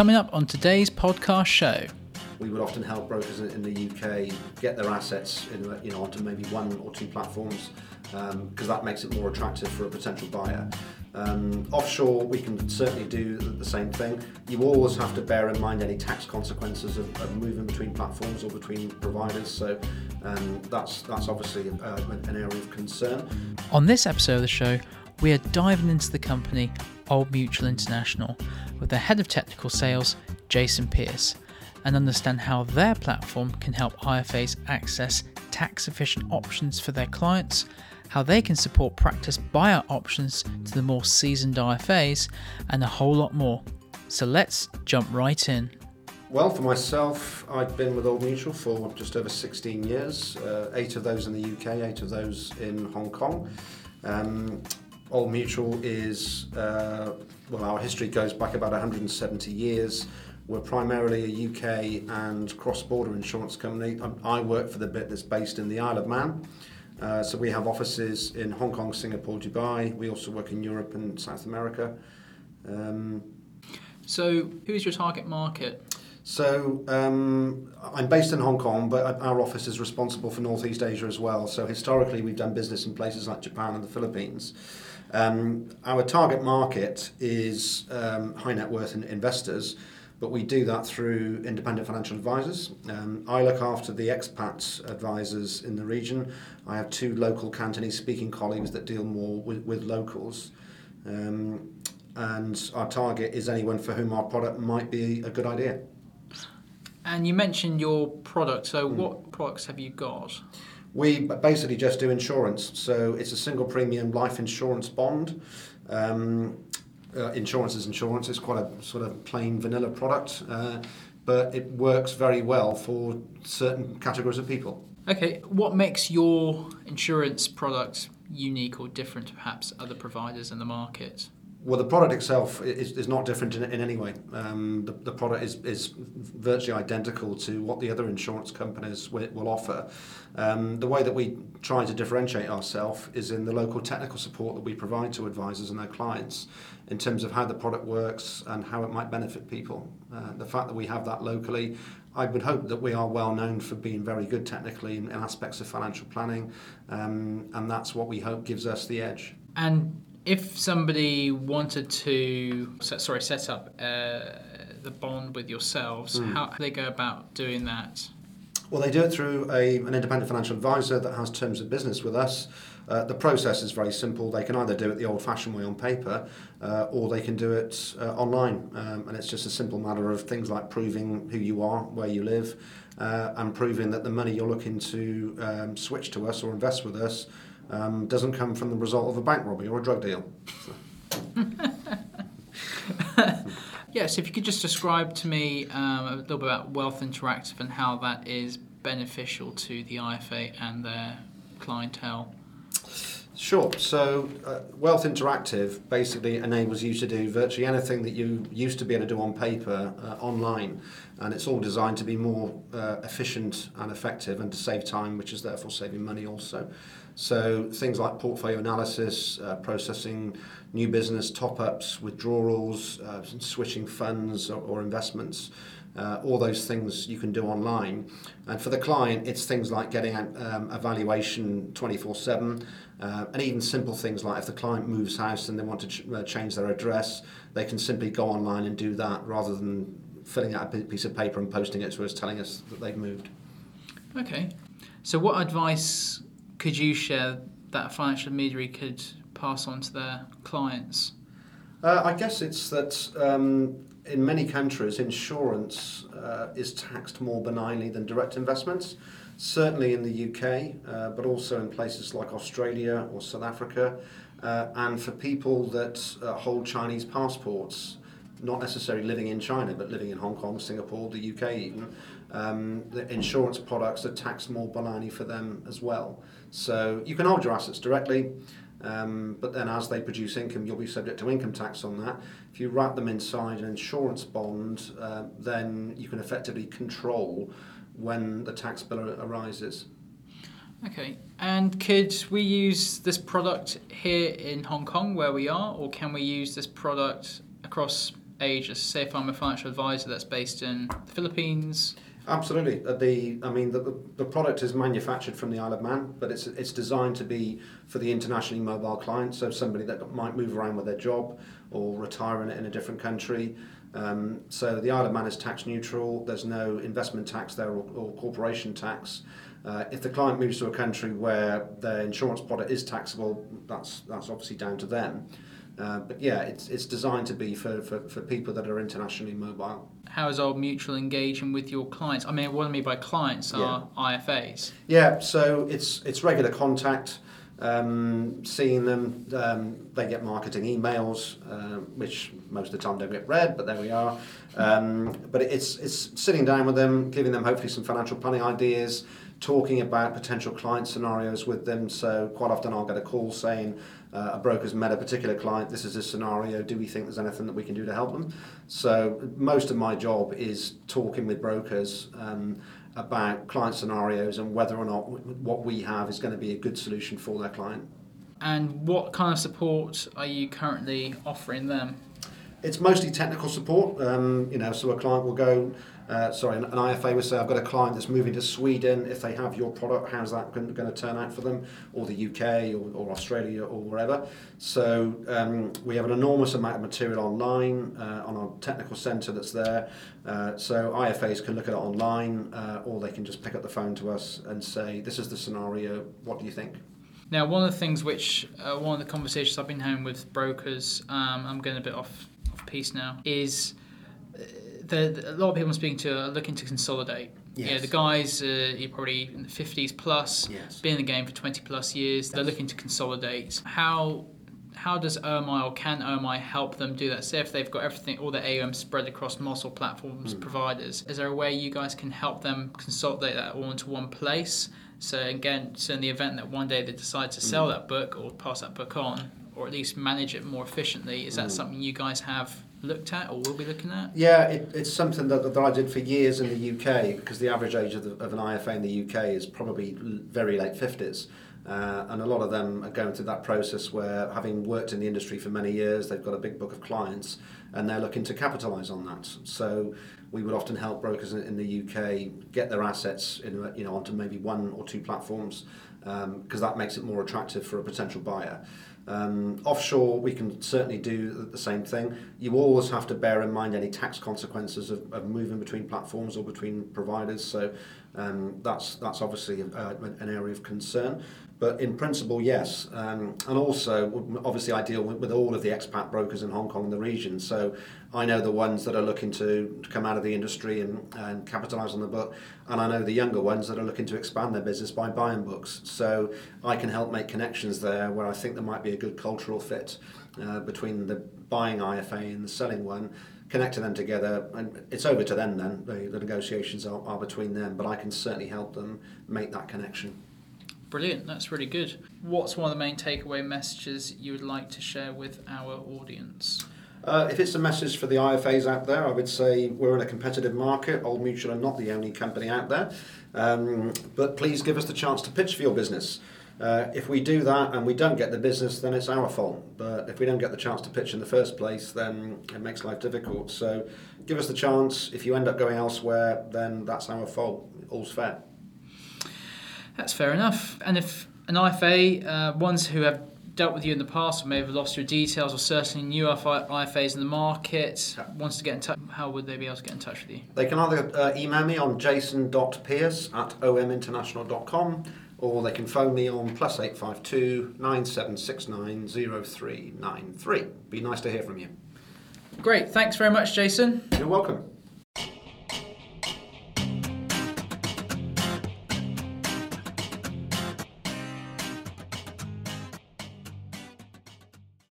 Coming up on today's podcast show. We would often help brokers in the UK get their assets in, you know, onto maybe one or two platforms because um, that makes it more attractive for a potential buyer. Um, offshore, we can certainly do the same thing. You always have to bear in mind any tax consequences of, of moving between platforms or between providers. So um, that's that's obviously uh, an area of concern. On this episode of the show, we are diving into the company Old Mutual International with the head of technical sales, Jason Pearce, and understand how their platform can help IFAs access tax efficient options for their clients how they can support practice buyout options to the more seasoned IFAs, and a whole lot more. So let's jump right in. Well, for myself, I've been with Old Mutual for just over 16 years, uh, eight of those in the UK, eight of those in Hong Kong. Um, Old Mutual is, uh, well, our history goes back about 170 years. We're primarily a UK and cross border insurance company. I work for the bit that's based in the Isle of Man. Uh, so we have offices in Hong Kong, Singapore, Dubai. We also work in Europe and South America. Um, so who is your target market? So um, I'm based in Hong Kong, but our office is responsible for Northeast Asia as well. So historically, we've done business in places like Japan and the Philippines. Um, our target market is um, high net worth investors but we do that through independent financial advisors. Um, I look after the expat advisors in the region. I have two local Cantonese speaking colleagues that deal more with, with locals. Um, and our target is anyone for whom our product might be a good idea. And you mentioned your product, so mm. what products have you got? We basically just do insurance. So it's a single premium life insurance bond. Um, uh, insurance is insurance. It's quite a sort of plain vanilla product, uh, but it works very well for certain categories of people. Okay, what makes your insurance product unique or different to perhaps other providers in the market? Well, the product itself is, is not different in, in any way. Um, the, the product is, is virtually identical to what the other insurance companies will, will offer. Um, the way that we try to differentiate ourselves is in the local technical support that we provide to advisors and their clients in terms of how the product works and how it might benefit people. Uh, the fact that we have that locally, I would hope that we are well known for being very good technically in, in aspects of financial planning, um, and that's what we hope gives us the edge. And if somebody wanted to, sorry, set up uh, the bond with yourselves, mm. how do they go about doing that? Well, they do it through a, an independent financial advisor that has terms of business with us. Uh, the process is very simple. They can either do it the old-fashioned way on paper, uh, or they can do it uh, online. Um, and it's just a simple matter of things like proving who you are, where you live, uh, and proving that the money you're looking to um, switch to us or invest with us um, doesn't come from the result of a bank robbery or a drug deal. yes, if you could just describe to me um, a little bit about Wealth Interactive and how that is beneficial to the IFA and their clientele. Sure. So, uh, Wealth Interactive basically enables you to do virtually anything that you used to be able to do on paper uh, online, and it's all designed to be more uh, efficient and effective and to save time, which is therefore saving money also. So, things like portfolio analysis, uh, processing new business top ups, withdrawals, uh, switching funds or, or investments. Uh, all those things you can do online. And for the client, it's things like getting um, a valuation 24 7, uh, and even simple things like if the client moves house and they want to ch- uh, change their address, they can simply go online and do that rather than filling out a piece of paper and posting it to us telling us that they've moved. Okay. So, what advice could you share that a financial intermediary could pass on to their clients? Uh, I guess it's that um, in many countries, insurance uh, is taxed more benignly than direct investments certainly in the UK, uh, but also in places like Australia or South Africa, uh, and for people that uh, hold Chinese passports, not necessarily living in China, but living in Hong Kong, Singapore, the UK even, um, the insurance products are taxed more benignly for them as well. So you can hold your assets directly. Um, but then as they produce income, you'll be subject to income tax on that. If you wrap them inside an insurance bond, uh, then you can effectively control when the tax bill arises. Okay, and could we use this product here in Hong Kong where we are, or can we use this product across Asia? Say if I'm a financial advisor that's based in the Philippines. Absolutely. Uh, The I mean the, the, product is manufactured from the Isle of Man, but it's it's designed to be for the internationally mobile client. So somebody that might move around with their job or retire in, in a different country. Um, so the Isle of Man is tax neutral. There's no investment tax there or, or corporation tax. Uh, if the client moves to a country where their insurance product is taxable, that's that's obviously down to them. Uh, but yeah, it's it's designed to be for, for, for people that are internationally mobile. How is Old Mutual engaging with your clients? I mean, what I mean by clients are IFAs. Yeah, so it's it's regular contact, um, seeing them. Um, they get marketing emails, uh, which most of the time don't get read, but there we are. Um, but it's it's sitting down with them, giving them hopefully some financial planning ideas, talking about potential client scenarios with them. So quite often I'll get a call saying uh, a broker's met a particular client. This is a scenario. Do we think there's anything that we can do to help them? So most of my job is talking with brokers. Um, about client scenarios and whether or not what we have is going to be a good solution for their client. And what kind of support are you currently offering them? It's mostly technical support. Um, you know, so a client will go, uh, sorry, an IFA will say, I've got a client that's moving to Sweden. If they have your product, how's that going to turn out for them? Or the UK or, or Australia or wherever. So um, we have an enormous amount of material online uh, on our technical centre that's there. Uh, so IFAs can look at it online uh, or they can just pick up the phone to us and say, this is the scenario, what do you think? Now, one of the things which, uh, one of the conversations I've been having with brokers, um, I'm getting a bit off piece now, is uh, the, a lot of people I'm speaking to are looking to consolidate. Yes. Yeah, the guys, uh, you're probably in the 50s plus, Yes. been in the game for 20 plus years, they're looking to consolidate. How how does OMI or can OMI help them do that? Say if they've got everything, all the AUM spread across multiple platforms, Hmm. providers, is there a way you guys can help them consolidate that all into one place? So again, so in the event that one day they decide to sell that book or pass that book on, or at least manage it more efficiently, is that Hmm. something you guys have looked at or will be looking at? Yeah, it, it's something that, that I did for years in the UK because the average age of, the, of an IFA in the UK is probably very late 50s. Uh, and a lot of them are going through that process where, having worked in the industry for many years, they've got a big book of clients and they're looking to capitalise on that. So we would often help brokers in, in the UK get their assets in, you know, onto maybe one or two platforms because that makes it more attractive for a potential buyer. Um, offshore, we can certainly do the same thing. You always have to bear in mind any tax consequences of, of moving between platforms or between providers. So um, that's that's obviously uh, an area of concern. But in principle, yes. Um, and also, obviously, I deal with, with all of the expat brokers in Hong Kong and the region. So I know the ones that are looking to, come out of the industry and, and capitalise on the book. And I know the younger ones that are looking to expand their business by buying books. So I can help make connections there where I think there might be a good cultural fit uh, between the buying IFA and the selling one connecting them together and it's over to them then the, the negotiations are, are between them but I can certainly help them make that connection Brilliant, that's really good. What's one of the main takeaway messages you would like to share with our audience? Uh, if it's a message for the IFAs out there, I would say we're in a competitive market. Old Mutual are not the only company out there. Um, but please give us the chance to pitch for your business. Uh, if we do that and we don't get the business, then it's our fault. But if we don't get the chance to pitch in the first place, then it makes life difficult. So give us the chance. If you end up going elsewhere, then that's our fault. All's fair. That's fair enough. And if an IFA, uh, ones who have dealt with you in the past or may have lost your details or certainly new IFAs in the market wants to get in touch, how would they be able to get in touch with you? They can either uh, email me on jason.pearce at ominternational.com or they can phone me on plus 852 9769 0393. Be nice to hear from you. Great, thanks very much, Jason. You're welcome.